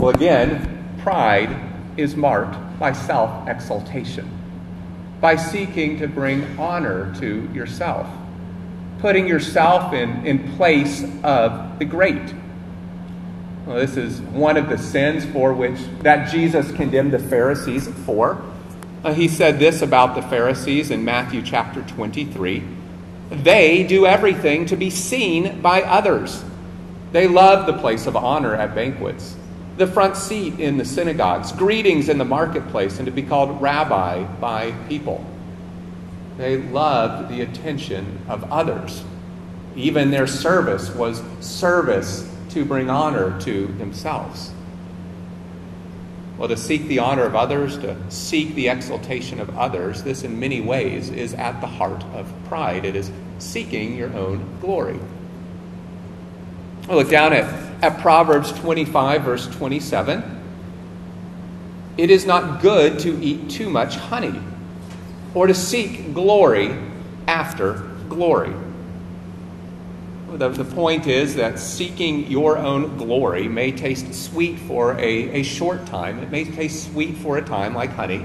Well, again, pride is marked by self exaltation, by seeking to bring honor to yourself, putting yourself in, in place of the great. Well, this is one of the sins for which that Jesus condemned the Pharisees for. Uh, he said this about the Pharisees in Matthew chapter 23 They do everything to be seen by others. They love the place of honor at banquets, the front seat in the synagogues, greetings in the marketplace, and to be called rabbi by people. They loved the attention of others. Even their service was service to bring honor to themselves. Well, to seek the honor of others, to seek the exaltation of others, this in many ways is at the heart of pride. It is seeking your own glory. We'll look down at, at Proverbs 25, verse 27. It is not good to eat too much honey, or to seek glory after glory. The, the point is that seeking your own glory may taste sweet for a, a short time. It may taste sweet for a time, like honey.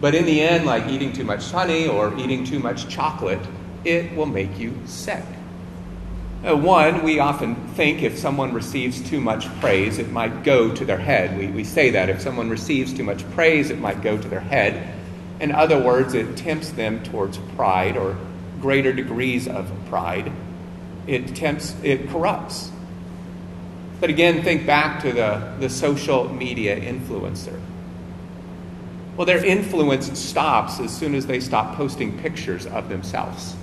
But in the end, like eating too much honey or eating too much chocolate, it will make you sick. Uh, one, we often think if someone receives too much praise, it might go to their head. We, we say that. If someone receives too much praise, it might go to their head. In other words, it tempts them towards pride or greater degrees of pride it tempts, it corrupts. But again, think back to the, the social media influencer. Well, their influence stops as soon as they stop posting pictures of themselves.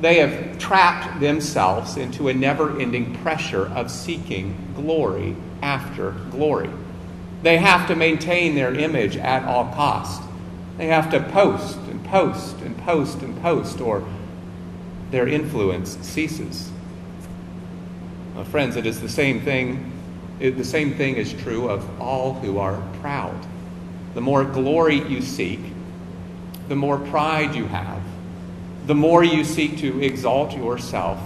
They have trapped themselves into a never ending pressure of seeking glory after glory. They have to maintain their image at all cost. They have to post and post and post and post, or their influence ceases. Friends, it is the same thing. It, the same thing is true of all who are proud. The more glory you seek, the more pride you have, the more you seek to exalt yourself,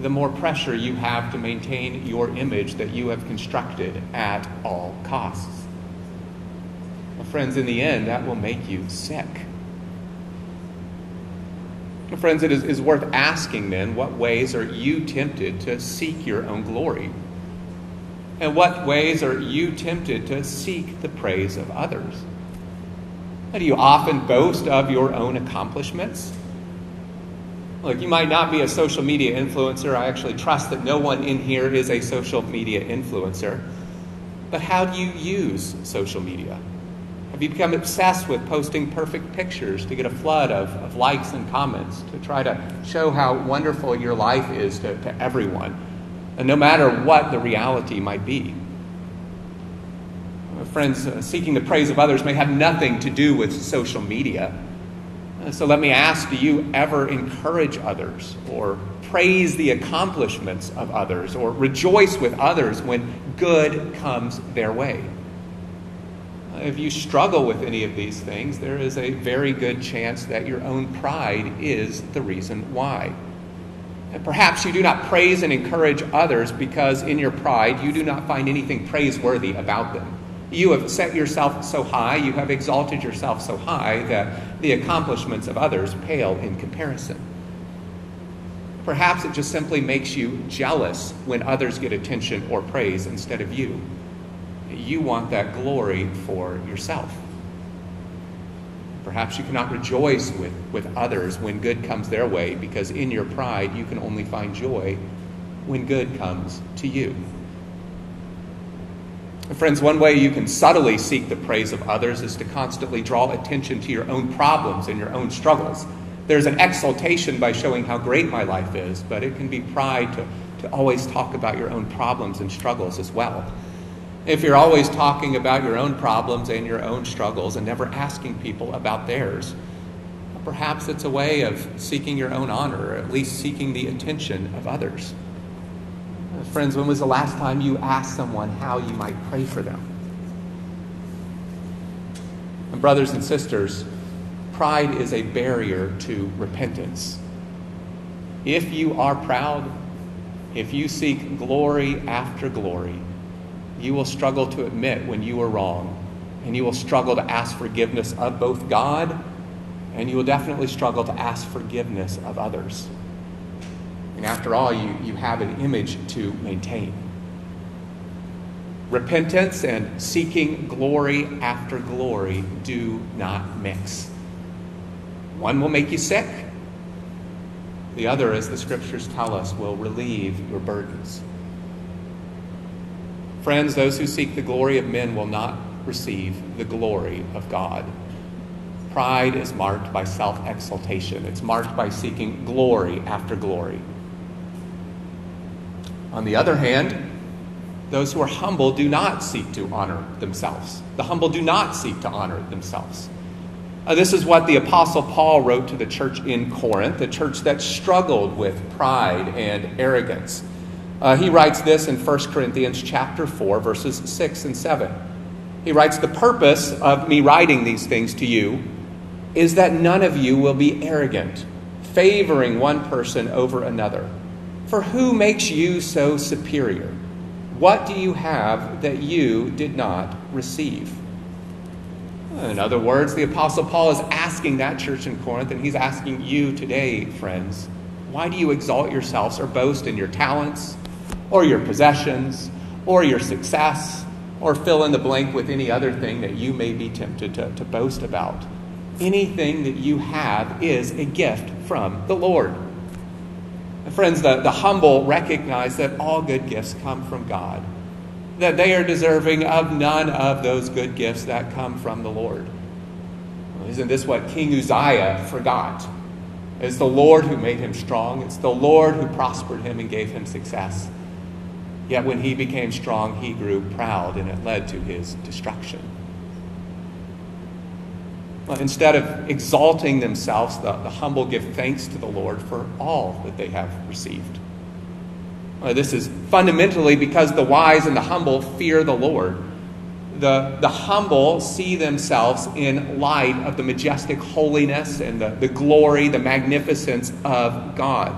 the more pressure you have to maintain your image that you have constructed at all costs. Well, friends, in the end, that will make you sick. Friends, it is, is worth asking then what ways are you tempted to seek your own glory? And what ways are you tempted to seek the praise of others? Do you often boast of your own accomplishments? Look, you might not be a social media influencer. I actually trust that no one in here is a social media influencer. But how do you use social media? Have you become obsessed with posting perfect pictures to get a flood of, of likes and comments, to try to show how wonderful your life is to, to everyone, and no matter what the reality might be? Friends, uh, seeking the praise of others may have nothing to do with social media. So let me ask do you ever encourage others or praise the accomplishments of others or rejoice with others when good comes their way? if you struggle with any of these things, there is a very good chance that your own pride is the reason why. And perhaps you do not praise and encourage others because in your pride you do not find anything praiseworthy about them. You have set yourself so high, you have exalted yourself so high that the accomplishments of others pale in comparison. Perhaps it just simply makes you jealous when others get attention or praise instead of you you want that glory for yourself. Perhaps you cannot rejoice with, with others when good comes their way because in your pride you can only find joy when good comes to you. Friends, one way you can subtly seek the praise of others is to constantly draw attention to your own problems and your own struggles. There's an exaltation by showing how great my life is, but it can be pride to, to always talk about your own problems and struggles as well. If you're always talking about your own problems and your own struggles and never asking people about theirs, perhaps it's a way of seeking your own honor, or at least seeking the attention of others. Friends, when was the last time you asked someone how you might pray for them? And brothers and sisters, pride is a barrier to repentance. If you are proud, if you seek glory after glory, you will struggle to admit when you were wrong, and you will struggle to ask forgiveness of both God, and you will definitely struggle to ask forgiveness of others. And after all, you, you have an image to maintain. Repentance and seeking glory after glory do not mix. One will make you sick, the other, as the scriptures tell us, will relieve your burdens. Friends, those who seek the glory of men will not receive the glory of God. Pride is marked by self exaltation, it's marked by seeking glory after glory. On the other hand, those who are humble do not seek to honor themselves. The humble do not seek to honor themselves. Uh, this is what the Apostle Paul wrote to the church in Corinth, the church that struggled with pride and arrogance. Uh, he writes this in 1 Corinthians chapter 4, verses 6 and 7. He writes, The purpose of me writing these things to you is that none of you will be arrogant, favoring one person over another. For who makes you so superior? What do you have that you did not receive? In other words, the Apostle Paul is asking that church in Corinth, and he's asking you today, friends, why do you exalt yourselves or boast in your talents, or your possessions, or your success, or fill in the blank with any other thing that you may be tempted to, to boast about? Anything that you have is a gift from the Lord. Friends, the, the humble recognize that all good gifts come from God that they are deserving of none of those good gifts that come from the Lord. Isn't this what King Uzziah forgot? It's the Lord who made him strong, it's the Lord who prospered him and gave him success. Yet when he became strong, he grew proud, and it led to his destruction. Well, instead of exalting themselves, the, the humble give thanks to the Lord for all that they have received. Uh, this is fundamentally because the wise and the humble fear the Lord. The, the humble see themselves in light of the majestic holiness and the, the glory, the magnificence of God.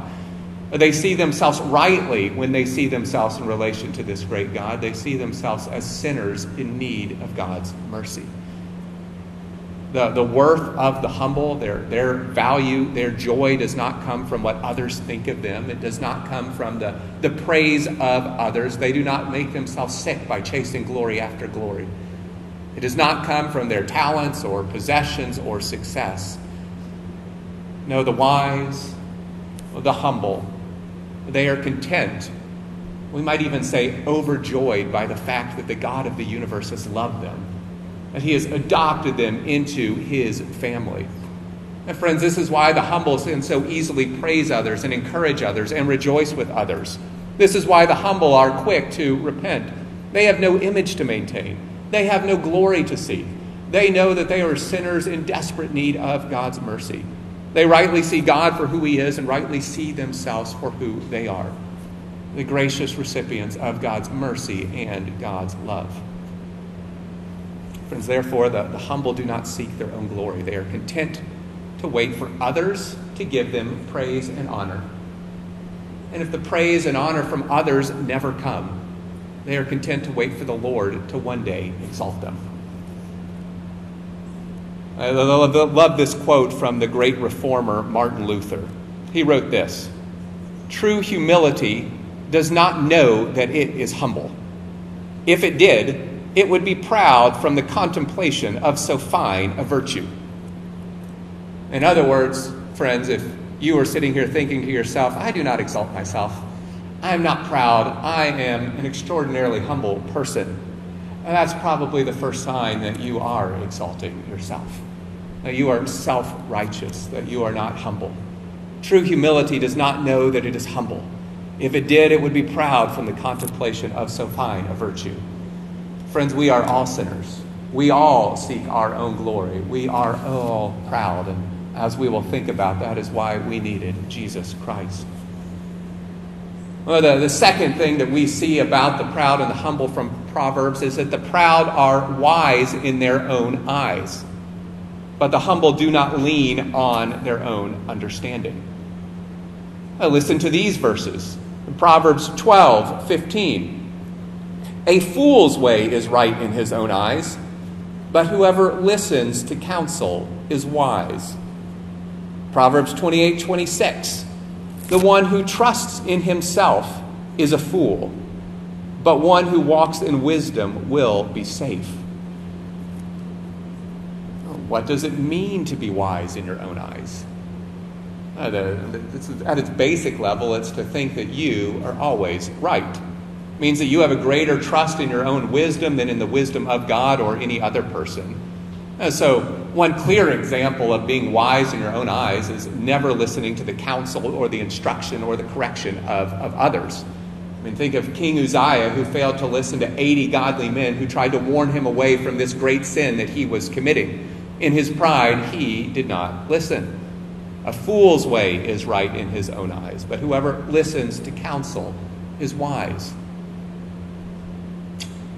They see themselves rightly when they see themselves in relation to this great God. They see themselves as sinners in need of God's mercy the, the worth of the humble, their, their value, their joy does not come from what others think of them. It does not come from the, the praise of others. They do not make themselves sick by chasing glory after glory. It does not come from their talents or possessions or success. No, the wise, the humble, they are content. We might even say overjoyed by the fact that the God of the universe has loved them and He has adopted them into His family. And friends, this is why the humble can so easily praise others and encourage others and rejoice with others. This is why the humble are quick to repent. They have no image to maintain, they have no glory to seek. They know that they are sinners in desperate need of God's mercy. They rightly see God for who He is and rightly see themselves for who they are the gracious recipients of God's mercy and God's love. Friends, therefore, the, the humble do not seek their own glory. They are content to wait for others to give them praise and honor. And if the praise and honor from others never come, they are content to wait for the Lord to one day exalt them. I love this quote from the great reformer Martin Luther. He wrote this True humility does not know that it is humble. If it did, it would be proud from the contemplation of so fine a virtue. In other words, friends, if you are sitting here thinking to yourself, I do not exalt myself, I am not proud, I am an extraordinarily humble person, and that's probably the first sign that you are exalting yourself, that you are self righteous, that you are not humble. True humility does not know that it is humble. If it did, it would be proud from the contemplation of so fine a virtue. Friends, we are all sinners. We all seek our own glory. We are all proud. And as we will think about, that is why we needed Jesus Christ. Well, the, the second thing that we see about the proud and the humble from Proverbs is that the proud are wise in their own eyes, but the humble do not lean on their own understanding. Now, listen to these verses. Proverbs 12 15. A fool's way is right in his own eyes, but whoever listens to counsel is wise. Proverbs 28 26. The one who trusts in himself is a fool, but one who walks in wisdom will be safe. What does it mean to be wise in your own eyes? At its basic level, it's to think that you are always right. Means that you have a greater trust in your own wisdom than in the wisdom of God or any other person. So, one clear example of being wise in your own eyes is never listening to the counsel or the instruction or the correction of, of others. I mean, think of King Uzziah, who failed to listen to 80 godly men who tried to warn him away from this great sin that he was committing. In his pride, he did not listen. A fool's way is right in his own eyes, but whoever listens to counsel is wise.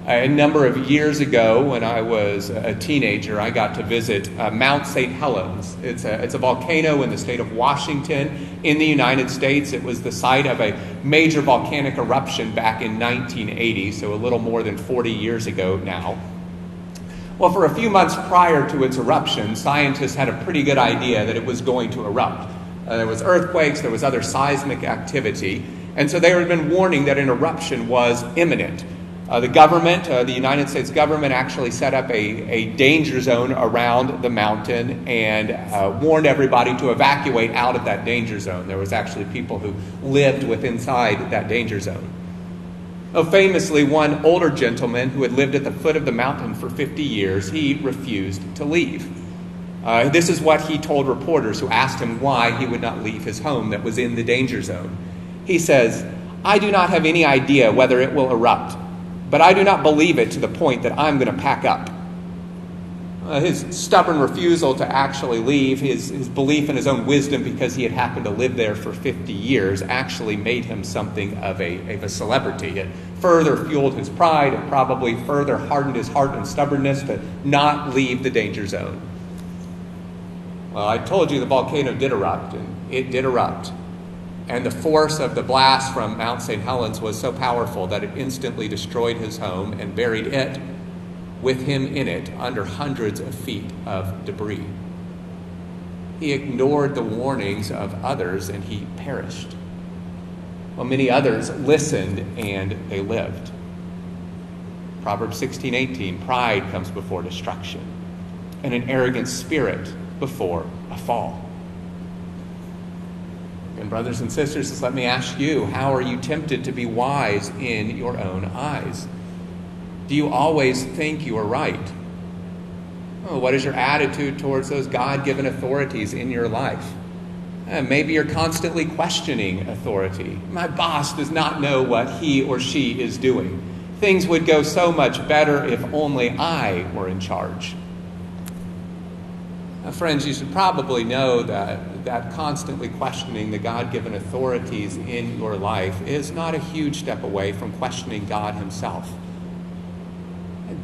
A number of years ago, when I was a teenager, I got to visit uh, Mount St. Helens. It's a, it's a volcano in the state of Washington in the United States. It was the site of a major volcanic eruption back in 1980, so a little more than 40 years ago now. Well, for a few months prior to its eruption, scientists had a pretty good idea that it was going to erupt. Uh, there was earthquakes, there was other seismic activity, and so they had been warning that an eruption was imminent. Uh, the government, uh, the United States government, actually set up a, a danger zone around the mountain and uh, warned everybody to evacuate out of that danger zone. There was actually people who lived within inside that danger zone. Oh, famously, one older gentleman who had lived at the foot of the mountain for 50 years, he refused to leave. Uh, this is what he told reporters who asked him why he would not leave his home that was in the danger zone. He says, I do not have any idea whether it will erupt, but I do not believe it to the point that I'm going to pack up. Uh, his stubborn refusal to actually leave, his, his belief in his own wisdom because he had happened to live there for 50 years, actually made him something of a, of a celebrity. It further fueled his pride and probably further hardened his heart and stubbornness to not leave the danger zone. Well, I told you the volcano did erupt, and it did erupt. And the force of the blast from Mount St. Helens was so powerful that it instantly destroyed his home and buried it with him in it under hundreds of feet of debris. He ignored the warnings of others and he perished. While many others listened and they lived. Proverbs 16:18 pride comes before destruction, and an arrogant spirit before a fall. And, brothers and sisters, just let me ask you how are you tempted to be wise in your own eyes? Do you always think you are right? Oh, what is your attitude towards those God given authorities in your life? Uh, maybe you're constantly questioning authority. My boss does not know what he or she is doing. Things would go so much better if only I were in charge. Now, friends, you should probably know that, that constantly questioning the God given authorities in your life is not a huge step away from questioning God Himself.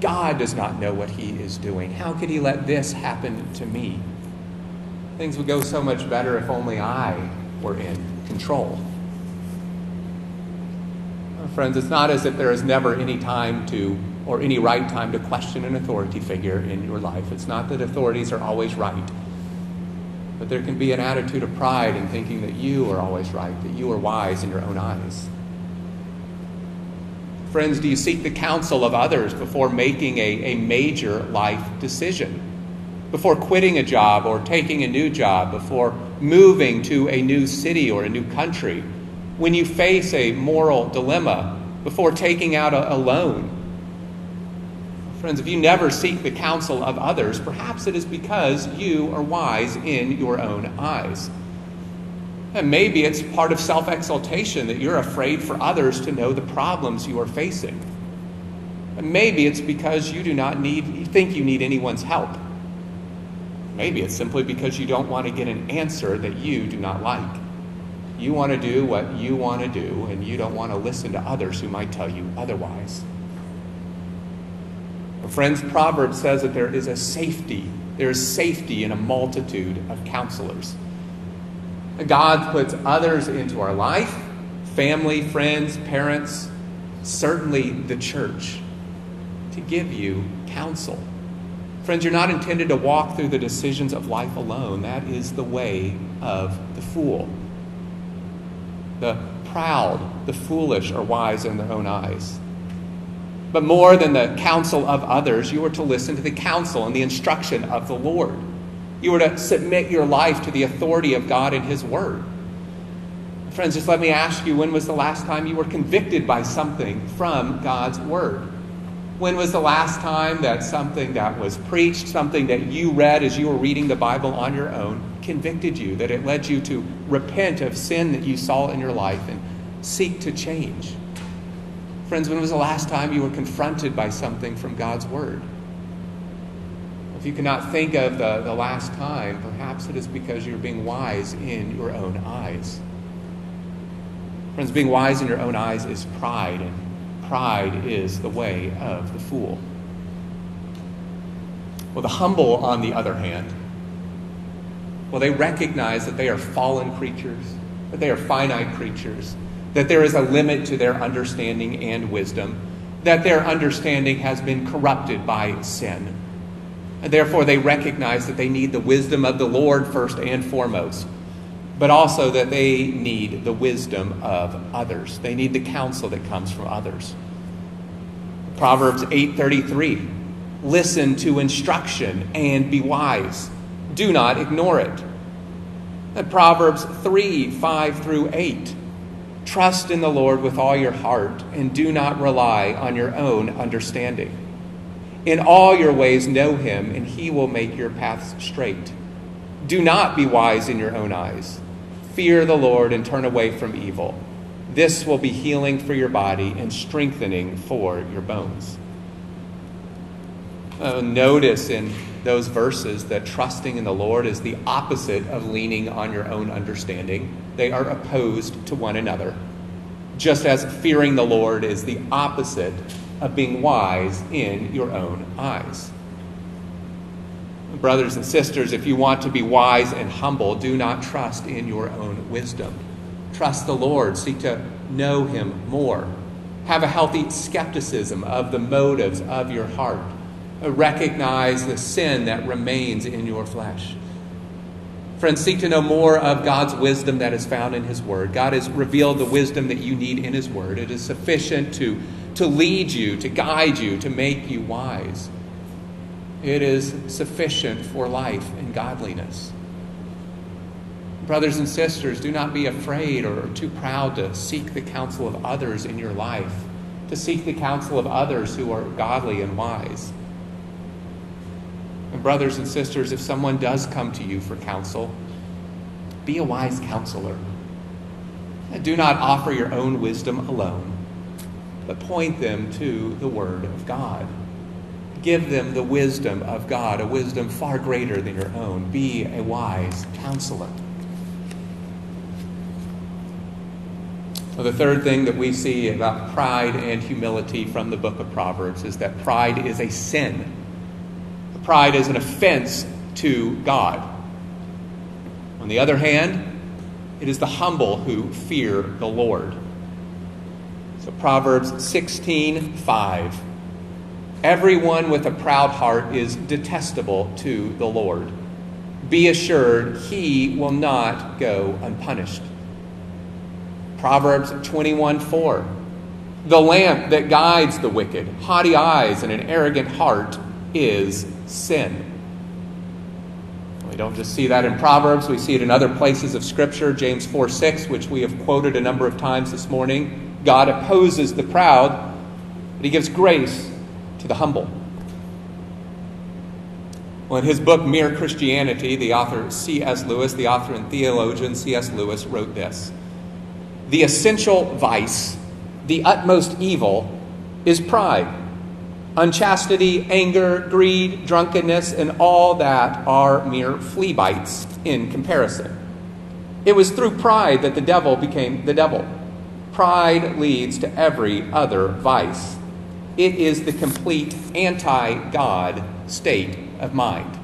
God does not know what he is doing. How could he let this happen to me? Things would go so much better if only I were in control. Uh, friends, it's not as if there is never any time to, or any right time to question an authority figure in your life. It's not that authorities are always right, but there can be an attitude of pride in thinking that you are always right, that you are wise in your own eyes. Friends, do you seek the counsel of others before making a, a major life decision? Before quitting a job or taking a new job, before moving to a new city or a new country, when you face a moral dilemma, before taking out a, a loan. Friends, if you never seek the counsel of others, perhaps it is because you are wise in your own eyes. And maybe it's part of self exaltation that you're afraid for others to know the problems you are facing. And maybe it's because you do not need, you think you need anyone's help. Maybe it's simply because you don't want to get an answer that you do not like. You want to do what you want to do, and you don't want to listen to others who might tell you otherwise. Friends, Proverbs says that there is a safety. There is safety in a multitude of counselors. God puts others into our life family, friends, parents, certainly the church, to give you counsel. Friends, you're not intended to walk through the decisions of life alone. That is the way of the fool. The proud, the foolish are wise in their own eyes. But more than the counsel of others, you were to listen to the counsel and the instruction of the Lord. You were to submit your life to the authority of God and His Word. Friends, just let me ask you when was the last time you were convicted by something from God's Word? When was the last time that something that was preached, something that you read as you were reading the Bible on your own, convicted you, that it led you to repent of sin that you saw in your life and seek to change? Friends, when was the last time you were confronted by something from God's Word? If you cannot think of the, the last time, perhaps it is because you're being wise in your own eyes. Friends, being wise in your own eyes is pride, and pride is the way of the fool. Well, the humble, on the other hand, well, they recognize that they are fallen creatures, that they are finite creatures, that there is a limit to their understanding and wisdom, that their understanding has been corrupted by sin. And therefore, they recognize that they need the wisdom of the Lord first and foremost but also that they need the wisdom of others. They need the counsel that comes from others. Proverbs 8:33 Listen to instruction and be wise. Do not ignore it. And Proverbs 3 5 through 8. Trust in the Lord with all your heart and do not rely on your own understanding. In all your ways, know him, and he will make your paths straight. Do not be wise in your own eyes. Fear the Lord and turn away from evil. This will be healing for your body and strengthening for your bones. Uh, notice in those verses that trusting in the Lord is the opposite of leaning on your own understanding. They are opposed to one another. Just as fearing the Lord is the opposite of being wise in your own eyes brothers and sisters, if you want to be wise and humble, do not trust in your own wisdom. Trust the Lord. Seek to know Him more. Have a healthy skepticism of the motives of your heart. Recognize the sin that remains in your flesh. Friends, seek to know more of God's wisdom that is found in His Word. God has revealed the wisdom that you need in His Word. It is sufficient to, to lead you, to guide you, to make you wise. It is sufficient for life and godliness. Brothers and sisters, do not be afraid or too proud to seek the counsel of others in your life, to seek the counsel of others who are godly and wise. And, brothers and sisters, if someone does come to you for counsel, be a wise counselor. Do not offer your own wisdom alone, but point them to the Word of God. Give them the wisdom of God, a wisdom far greater than your own. Be a wise counselor. Well, the third thing that we see about pride and humility from the book of Proverbs is that pride is a sin. Pride is an offense to God. On the other hand, it is the humble who fear the Lord. So Proverbs 16 5. Everyone with a proud heart is detestable to the Lord. Be assured he will not go unpunished. Proverbs 21 4. The lamp that guides the wicked, haughty eyes, and an arrogant heart is sin. We don't just see that in Proverbs, we see it in other places of Scripture. James 4 6, which we have quoted a number of times this morning. God opposes the proud, but he gives grace to the humble. Well, in his book, Mere Christianity, the author C.S. Lewis, the author and theologian C.S. Lewis, wrote this The essential vice, the utmost evil, is pride. Unchastity, anger, greed, drunkenness, and all that are mere flea bites in comparison. It was through pride that the devil became the devil. Pride leads to every other vice. It is the complete anti God state of mind.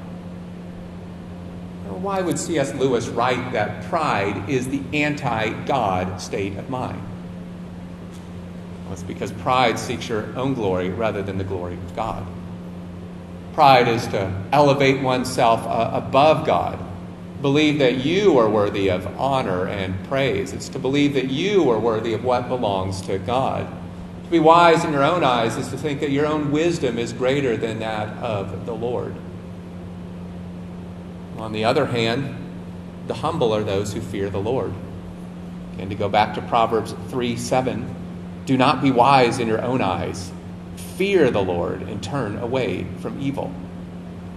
Why would C.S. Lewis write that pride is the anti God state of mind? It's because pride seeks your own glory rather than the glory of God. Pride is to elevate oneself uh, above God, believe that you are worthy of honor and praise. It's to believe that you are worthy of what belongs to God. To be wise in your own eyes is to think that your own wisdom is greater than that of the Lord. On the other hand, the humble are those who fear the Lord. And to go back to Proverbs 3 7, do not be wise in your own eyes. Fear the Lord and turn away from evil.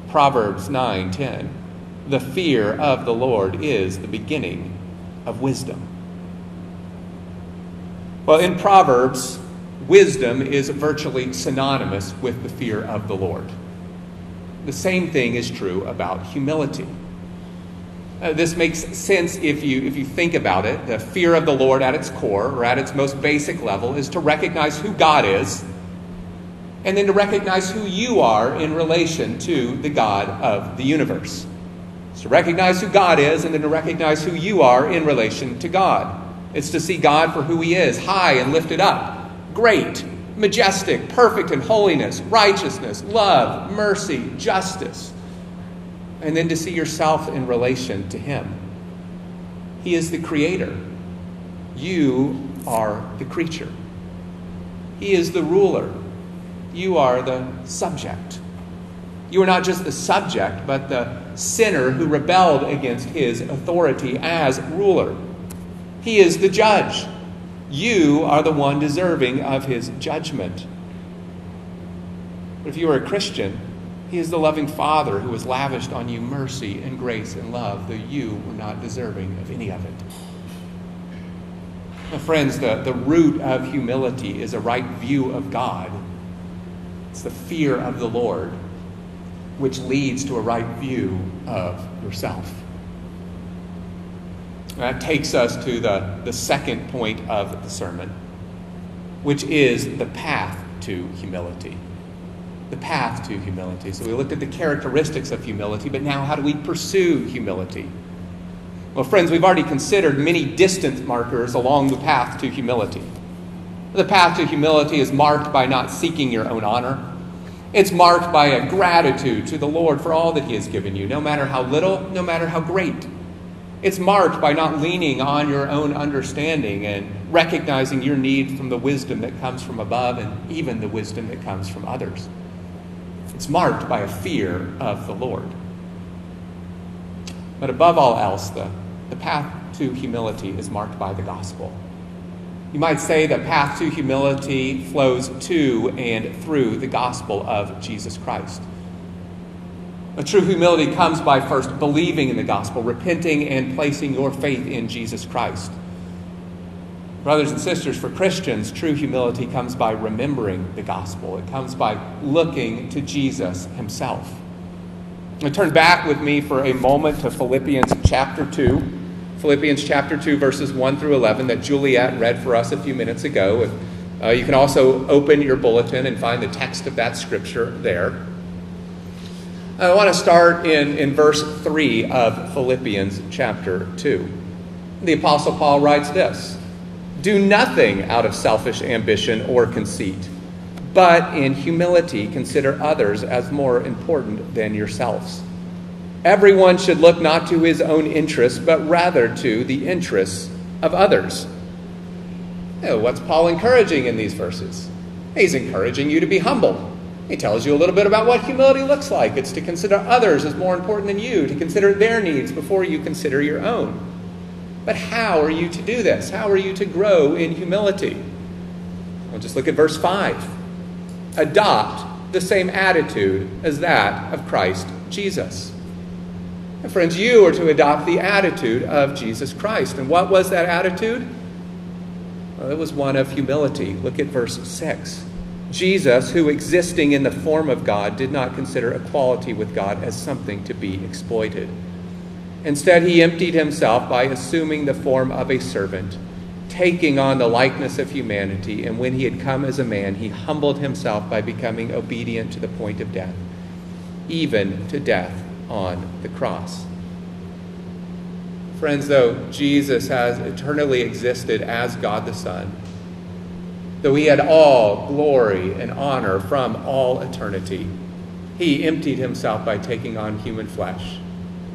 Proverbs 9:10. the fear of the Lord is the beginning of wisdom. Well, in Proverbs, wisdom is virtually synonymous with the fear of the Lord. The same thing is true about humility. Uh, this makes sense if you, if you think about it. The fear of the Lord at its core, or at its most basic level, is to recognize who God is, and then to recognize who you are in relation to the God of the universe. It's to recognize who God is, and then to recognize who you are in relation to God. It's to see God for who He is, high and lifted up, great, majestic, perfect in holiness, righteousness, love, mercy, justice and then to see yourself in relation to Him. He is the creator. You are the creature. He is the ruler. You are the subject. You are not just the subject, but the sinner who rebelled against his authority as ruler. He is the judge. You are the one deserving of his judgment. But if you are a Christian, he is the loving Father who has lavished on you mercy and grace and love, though you were not deserving of any of it. Now, friends, the, the root of humility is a right view of God. It's the fear of the Lord, which leads to a right view of yourself. That takes us to the, the second point of the sermon, which is the path to humility the path to humility. So we looked at the characteristics of humility, but now how do we pursue humility? Well, friends, we've already considered many distance markers along the path to humility. The path to humility is marked by not seeking your own honor. It's marked by a gratitude to the Lord for all that He has given you, no matter how little, no matter how great. It's marked by not leaning on your own understanding and recognizing your need from the wisdom that comes from above and even the wisdom that comes from others. It's marked by a fear of the Lord. But above all else, the, the path to humility is marked by the gospel. You might say that path to humility flows to and through the gospel of Jesus Christ. A true humility comes by first believing in the gospel, repenting, and placing your faith in Jesus Christ. Brothers and sisters, for Christians, true humility comes by remembering the gospel. It comes by looking to Jesus himself. Now, turn back with me for a moment to Philippians chapter 2. Philippians chapter 2, verses 1 through 11, that Juliet read for us a few minutes ago. Uh, you can also open your bulletin and find the text of that scripture there. I want to start in, in verse 3 of Philippians chapter 2. The Apostle Paul writes this. Do nothing out of selfish ambition or conceit, but in humility consider others as more important than yourselves. Everyone should look not to his own interests, but rather to the interests of others. Oh, what's Paul encouraging in these verses? He's encouraging you to be humble. He tells you a little bit about what humility looks like. It's to consider others as more important than you, to consider their needs before you consider your own. But how are you to do this? How are you to grow in humility? Well, just look at verse 5. Adopt the same attitude as that of Christ Jesus. And friends, you are to adopt the attitude of Jesus Christ. And what was that attitude? Well, it was one of humility. Look at verse 6. Jesus, who existing in the form of God, did not consider equality with God as something to be exploited. Instead, he emptied himself by assuming the form of a servant, taking on the likeness of humanity, and when he had come as a man, he humbled himself by becoming obedient to the point of death, even to death on the cross. Friends, though Jesus has eternally existed as God the Son, Though he had all glory and honor from all eternity, he emptied himself by taking on human flesh.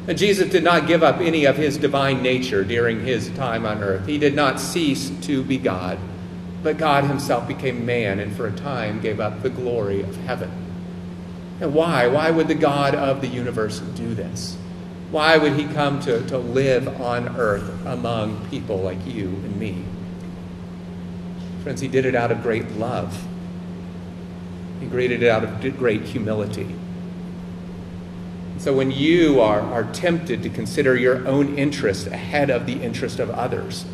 And Jesus did not give up any of his divine nature during his time on earth. He did not cease to be God, but God himself became man and for a time gave up the glory of heaven. And why? Why would the God of the universe do this? Why would he come to, to live on earth among people like you and me? Friends, he did it out of great love. He did it out of great humility. So when you are, are tempted to consider your own interest ahead of the interest of others,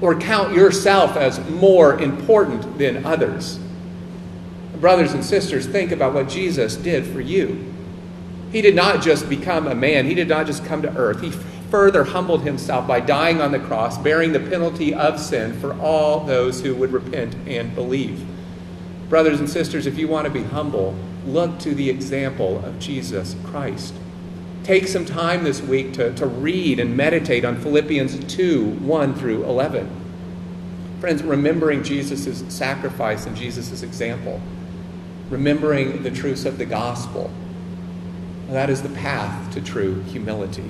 or count yourself as more important than others, brothers and sisters, think about what Jesus did for you. He did not just become a man, he did not just come to earth. He further humbled himself by dying on the cross, bearing the penalty of sin for all those who would repent and believe. Brothers and sisters, if you want to be humble, look to the example of Jesus Christ. Take some time this week to, to read and meditate on Philippians 2 1 through 11. Friends, remembering Jesus' sacrifice and Jesus' example, remembering the truths of the gospel that is the path to true humility.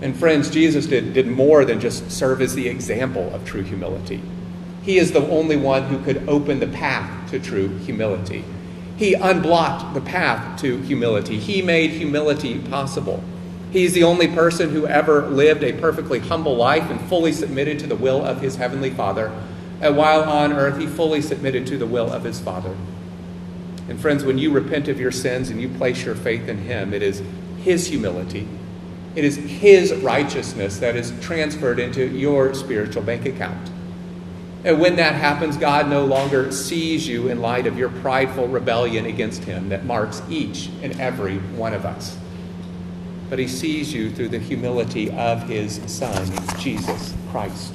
And friends, Jesus did, did more than just serve as the example of true humility. He is the only one who could open the path to true humility. He unblocked the path to humility. He made humility possible. He's the only person who ever lived a perfectly humble life and fully submitted to the will of his heavenly Father. And while on earth, he fully submitted to the will of his Father. And friends, when you repent of your sins and you place your faith in Him, it is His humility, it is His righteousness that is transferred into your spiritual bank account. And when that happens, God no longer sees you in light of your prideful rebellion against Him that marks each and every one of us. But He sees you through the humility of His Son, Jesus Christ.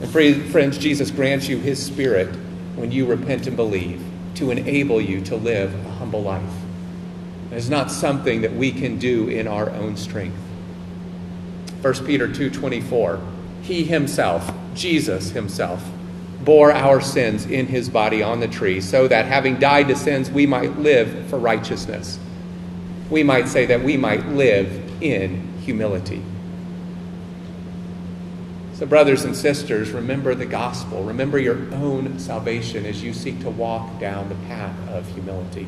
And friends, Jesus grants you His Spirit when you repent and believe to enable you to live a humble life. It is not something that we can do in our own strength. 1 Peter 2:24 He himself, Jesus himself, bore our sins in his body on the tree so that having died to sins we might live for righteousness. We might say that we might live in humility. So, brothers and sisters, remember the gospel. Remember your own salvation as you seek to walk down the path of humility.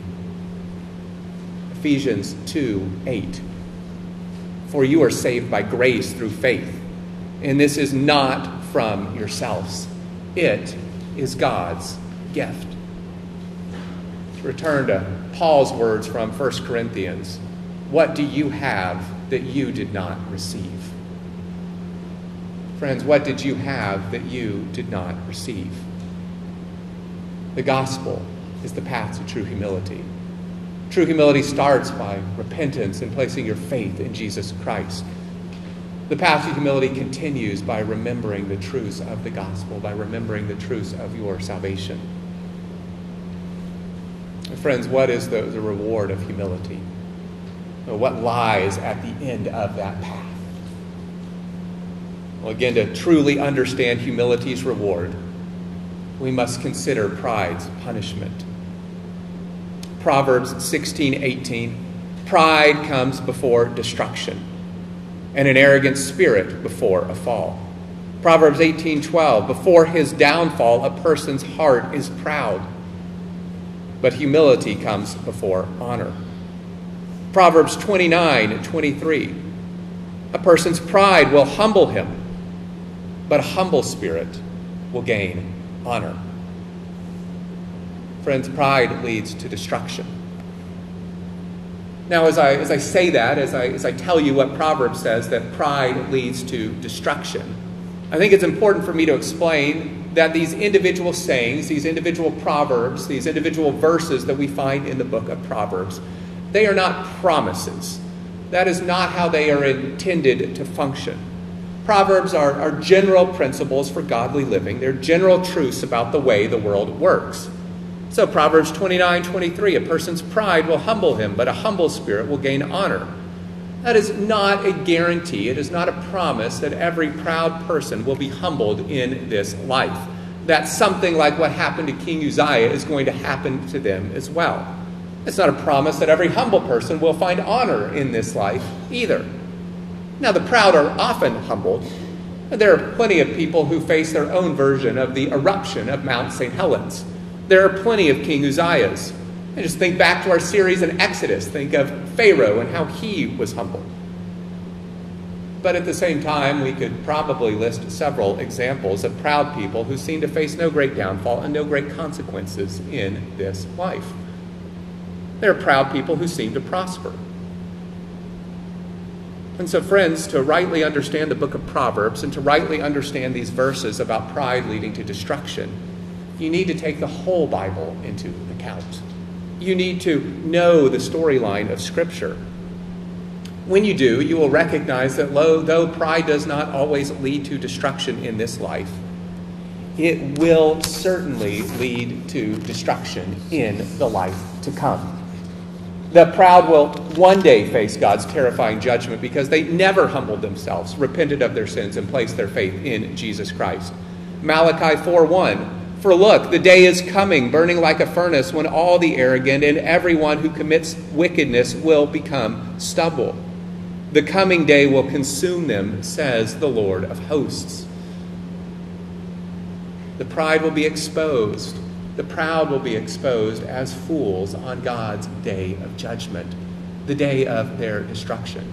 Ephesians 2 8. For you are saved by grace through faith, and this is not from yourselves, it is God's gift. To return to Paul's words from 1 Corinthians What do you have that you did not receive? Friends, what did you have that you did not receive? The gospel is the path to true humility. True humility starts by repentance and placing your faith in Jesus Christ. The path to humility continues by remembering the truths of the gospel, by remembering the truths of your salvation. Friends, what is the, the reward of humility? Uh, what lies at the end of that path? Well, again, to truly understand humility's reward, we must consider pride's punishment. Proverbs 16 18. Pride comes before destruction, and an arrogant spirit before a fall. Proverbs 18 12. Before his downfall, a person's heart is proud, but humility comes before honor. Proverbs 29 23. A person's pride will humble him but a humble spirit will gain honor. Friends, pride leads to destruction. Now, as I, as I say that, as I, as I tell you what Proverbs says, that pride leads to destruction, I think it's important for me to explain that these individual sayings, these individual proverbs, these individual verses that we find in the book of Proverbs, they are not promises. That is not how they are intended to function. Proverbs are, are general principles for godly living. They're general truths about the way the world works. So, Proverbs 29 23, a person's pride will humble him, but a humble spirit will gain honor. That is not a guarantee, it is not a promise that every proud person will be humbled in this life. that something like what happened to King Uzziah is going to happen to them as well. It's not a promise that every humble person will find honor in this life either. Now, the proud are often humbled. There are plenty of people who face their own version of the eruption of Mount St. Helens. There are plenty of King Uzziahs. And just think back to our series in Exodus. Think of Pharaoh and how he was humbled. But at the same time, we could probably list several examples of proud people who seem to face no great downfall and no great consequences in this life. There are proud people who seem to prosper. And so, friends, to rightly understand the book of Proverbs and to rightly understand these verses about pride leading to destruction, you need to take the whole Bible into account. You need to know the storyline of Scripture. When you do, you will recognize that though pride does not always lead to destruction in this life, it will certainly lead to destruction in the life to come. The proud will one day face God's terrifying judgment because they never humbled themselves, repented of their sins, and placed their faith in Jesus Christ. Malachi 4:1 For look, the day is coming, burning like a furnace, when all the arrogant and everyone who commits wickedness will become stubble. The coming day will consume them, says the Lord of hosts. The pride will be exposed. The proud will be exposed as fools on God's day of judgment, the day of their destruction.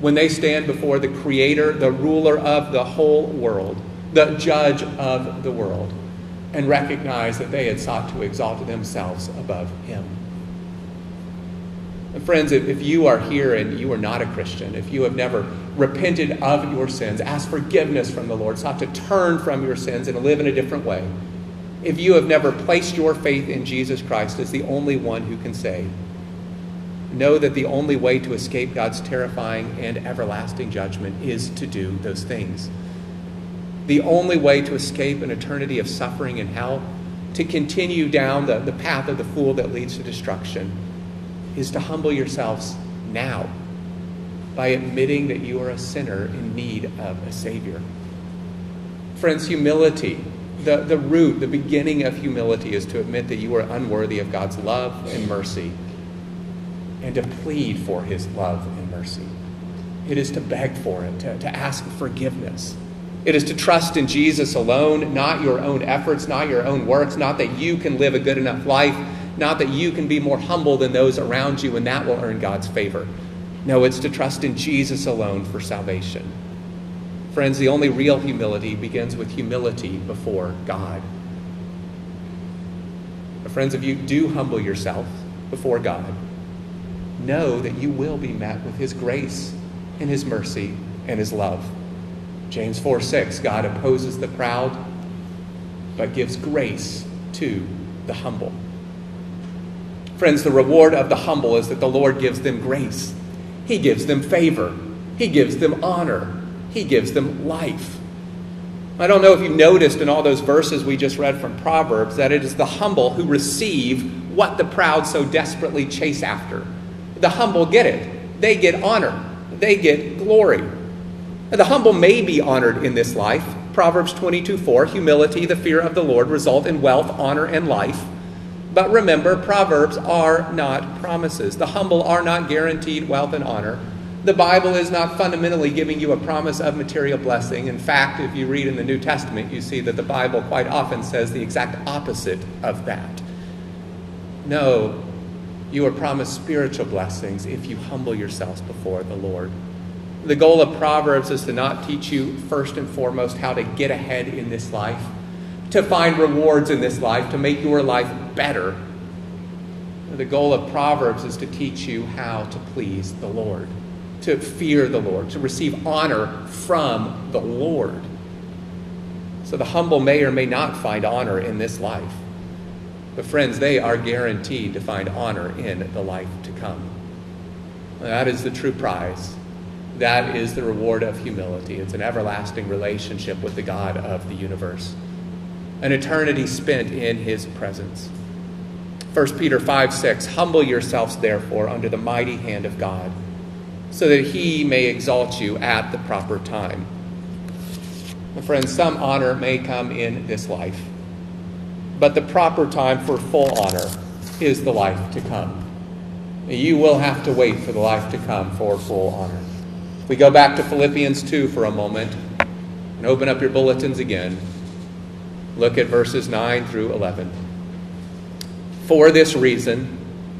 When they stand before the Creator, the ruler of the whole world, the judge of the world, and recognize that they had sought to exalt themselves above Him. And friends, if you are here and you are not a Christian, if you have never repented of your sins, asked forgiveness from the Lord, sought to turn from your sins and live in a different way, if you have never placed your faith in Jesus Christ as the only one who can save, know that the only way to escape God's terrifying and everlasting judgment is to do those things. The only way to escape an eternity of suffering and hell, to continue down the, the path of the fool that leads to destruction, is to humble yourselves now by admitting that you are a sinner in need of a Savior. Friends, humility, the, the root, the beginning of humility is to admit that you are unworthy of God's love and mercy and to plead for His love and mercy. It is to beg for it, to, to ask forgiveness. It is to trust in Jesus alone, not your own efforts, not your own works, not that you can live a good enough life not that you can be more humble than those around you and that will earn God's favor. No, it's to trust in Jesus alone for salvation. Friends, the only real humility begins with humility before God. But friends, if you do humble yourself before God, know that you will be met with His grace and His mercy and His love. James 4 6 God opposes the proud, but gives grace to the humble. Friends, the reward of the humble is that the Lord gives them grace. He gives them favor. He gives them honor. He gives them life. I don't know if you noticed in all those verses we just read from Proverbs that it is the humble who receive what the proud so desperately chase after. The humble get it. They get honor. They get glory. The humble may be honored in this life. Proverbs 22 4 Humility, the fear of the Lord result in wealth, honor, and life. But remember, Proverbs are not promises. The humble are not guaranteed wealth and honor. The Bible is not fundamentally giving you a promise of material blessing. In fact, if you read in the New Testament, you see that the Bible quite often says the exact opposite of that. No, you are promised spiritual blessings if you humble yourselves before the Lord. The goal of Proverbs is to not teach you, first and foremost, how to get ahead in this life to find rewards in this life, to make your life better. The goal of Proverbs is to teach you how to please the Lord, to fear the Lord, to receive honor from the Lord. So the humble may or may not find honor in this life. But, friends, they are guaranteed to find honor in the life to come. That is the true prize. That is the reward of humility. It's an everlasting relationship with the God of the universe an eternity spent in his presence. 1 Peter 5 6 Humble yourselves, therefore, under the mighty hand of God, so that he may exalt you at the proper time. My friends, some honor may come in this life. but the proper time for full honor is the life to come. You will have to wait for the life to come for full honor. We go back to Philippians 2 for a moment and open up your bulletins again. Look at verses 9 through 11. For this reason,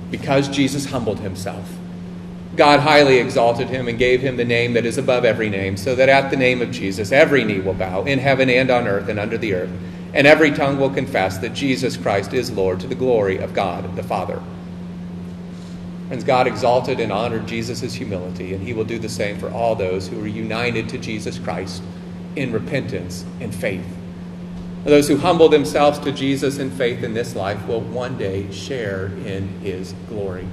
because Jesus humbled himself, God highly exalted him and gave him the name that is above every name, so that at the name of Jesus every knee will bow, in heaven and on earth and under the earth, and every tongue will confess that Jesus Christ is Lord to the glory of God the Father. Friends, God exalted and honored Jesus' humility, and he will do the same for all those who are united to Jesus Christ in repentance and faith. Those who humble themselves to Jesus in faith in this life will one day share in his glory.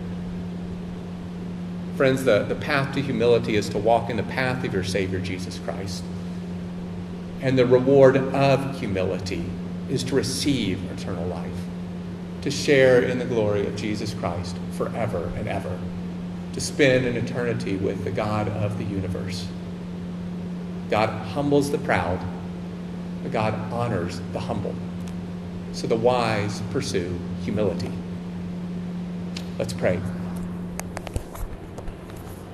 Friends, the, the path to humility is to walk in the path of your Savior, Jesus Christ. And the reward of humility is to receive eternal life, to share in the glory of Jesus Christ forever and ever, to spend an eternity with the God of the universe. God humbles the proud, but God honors the humble. So the wise pursue humility. Let's pray.